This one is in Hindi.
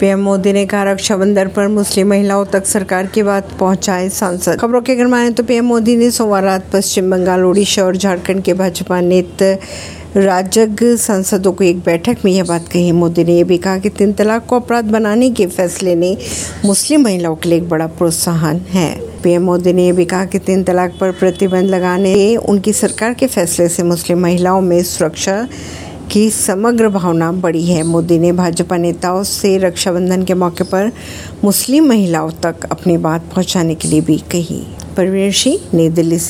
पीएम मोदी ने कहा रक्षाबंधन पर मुस्लिम महिलाओं तक सरकार की बात पहुँचाए सांसद। खबरों के अगर माने तो पीएम मोदी ने सोमवार रात पश्चिम बंगाल उड़ीसा और झारखंड के भाजपा नेता राजग सांसदों को एक बैठक में यह बात कही। मोदी ने यह भी कहा कि तीन तलाक को अपराध बनाने के फैसले ने मुस्लिम महिलाओं के लिए एक बड़ा प्रोत्साहन है। पीएम मोदी ने यह भी कहा कि तीन तलाक पर प्रतिबंध लगाने उनकी सरकार के फैसले से मुस्लिम महिलाओं में सुरक्षा की समग्र भावना बढ़ी है। मोदी ने भाजपा नेताओं से रक्षाबंधन के मौके पर मुस्लिम महिलाओं तक अपनी बात पहुँचाने के लिए भी कही। परवीर सिंह, नई दिल्ली से।